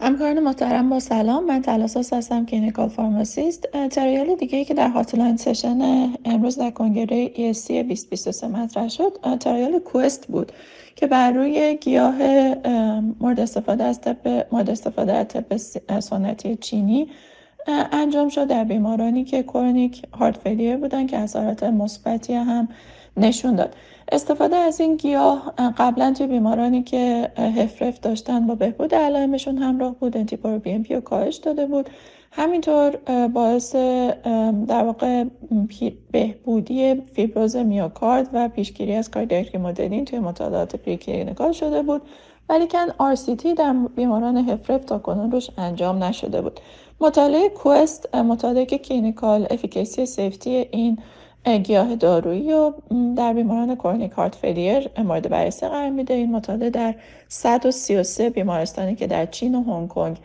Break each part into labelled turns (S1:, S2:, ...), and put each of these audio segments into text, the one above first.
S1: همکاران محترم با سلام. من تلاساس هستم clinical pharmacist. trial دیگه ای که در hotline session امروز در کنگره ESC 2023 مطرح شد trial QUEST بود که بر روی گیاه مورد استفاده از طب مورد استفاده از طب سنتی چینی انجام شد در بیمارانی که chronic heart failure بودن که اثرات مثبتی هم نشون داد. استفاده از این گیاه قبلا توی بیمارانی که HFrEF داشتن با بهبود علائمشون همراه بود NT-proBNP رو کاهش داده بود. همینطور باعث در واقع بهبودی فیبروز میوکارد و پیشگیری از cardiac remodeling توی مطالعات preclinical شده بود. ولیکن RCT در بیماران HFrEF تا کنون روش انجام نشده بود. مطالعه QUEST مطالعه clinical efficacy safety این گیاه دارویی و در بیماران chronic heart failure مورد بررسی قرار میده. این مطالعه در 133 بیمارستانی که در چین و هنگ کنگ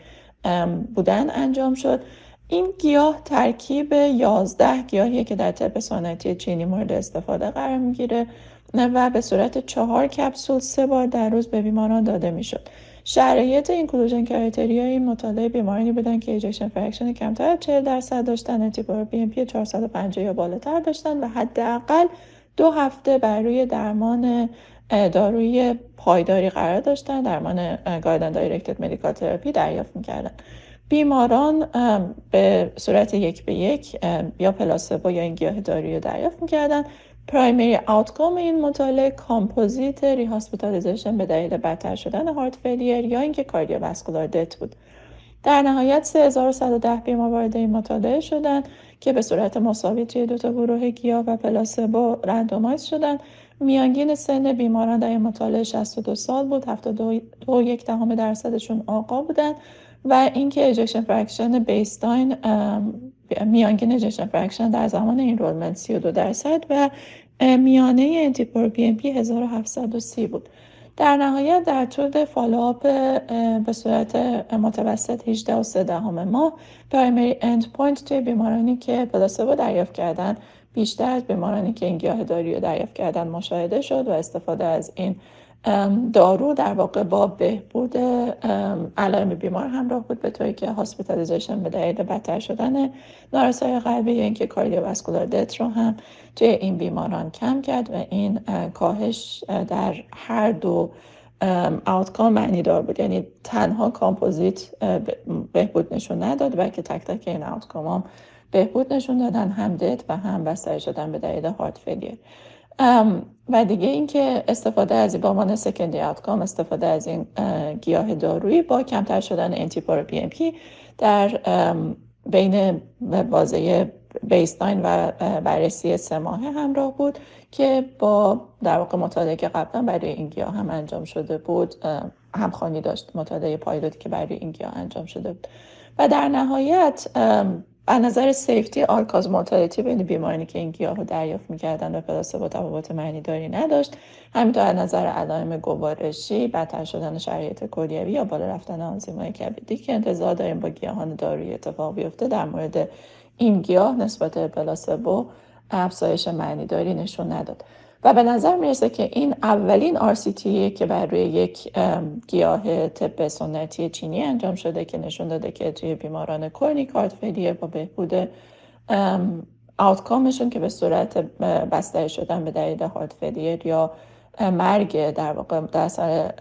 S1: بودن انجام شد. این گیاه ترکیب 11 گیاهیه که در طب سنتی چینی مورد استفاده قرار می‌گیره و به صورت چهار کپسول سه بار در روز به بیماران داده می‌شد. شرایط inclusion criteria این مطالعه بیمارانی بودن که ejection fraction کمتر از 40 درصد داشتن NT-proBNP 450 یا بالاتر داشتن و حداقل دو هفته بر روی درمان داروی پایداری قرار داشتن درمان guideline directed medical therapy دریافت می‌کردن بیماران به صورت یک به یک یا placebo یا این گیاه دارویی رو دریافت می‌کردن. primary outcome این مطالعه composite rehospitalization به دلیل بدتر شدن heart failure یا اینکه cardiovascular death بود. در نهایت 3110 بیمار وارد این مطالعه شدند که به صورت مساوی توی دو گروه گیاه و placebo randomize شدند میانگین سن بیماران در این مطالعه 62 سال بود. 72 یک دهم درصدشون آقا بودند و اینکه ejection fraction baseline میانگین ejection fraction در زمان enrollment 32 درصد و میانه NT-proBNP 1730 بود. در نهایت در طول follow-up به صورت متوسط 18 و 3 دهم ماه primary end point توی بیمارانی که placebo دریافت کردن بیشتر از بیمارانی که این گیاه دارویی رو دریافت کردن مشاهده شد و استفاده از این دارو در واقع با بهبود علائم بیمار همراه بود به طوری که hospitalization به دلیل بدتر شدن نارسایی قلبی یا اینکه cardiovascular death رو هم توی این بیماران کم کرد و این کاهش در هر دو outcome معنی دار بود. یعنی تنها کامپوزیت بهبود نشون نداد بلکه تک تک این outcome هم بهبود نشون دادن هم death و هم بستری شدن به دلیل heart failure و دیگه اینکه استفاده از با عنوان secondary outcome استفاده از این گیاه دارویی با کمتر شدن NT-proBNP در بین بازه baseline و بررسی سه ماهه همراه بود که با در واقع مطالعه که قبلا برای این گیاه هم انجام شده بود همخوانی داشت مطالعه پایلوتی که برای این گیاه انجام شده بود. و در نهایت از نظر safety all-cause mortality بین بیمارانی که این گیاه رو دریافت می‌کردن و با تفاوت معنی داری نداشت همینطور از نظر علائم گوارشی بدتر شدن شرایط کلیوی یا بالا رفتن آنزیمای کبدی که انتظار داریم با گیاهان دارویی اتفاق بیفته در مورد این گیاه نسبت پلاسبو افزایش معنی داری نشون نداد. و به نظر می‌رسه که این اولین RCT که بر روی یک گیاه طب سنتی چینی انجام شده که نشون داده که توی بیماران کرونیک هارت فیلیر با بهبود آوتکامشون که به صورت بستری شدن به دلیل هارت فیلیر یا مرگ در واقع در سر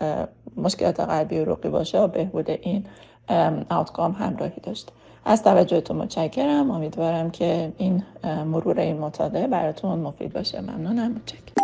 S1: مشکلات قلبی و رقی باشه و بهبود این آوتکام همراهی داشته از توجهتون متشکرم. امیدوارم که این مرور این مطالعه براتون مفید باشه. ممنونم. متشکرم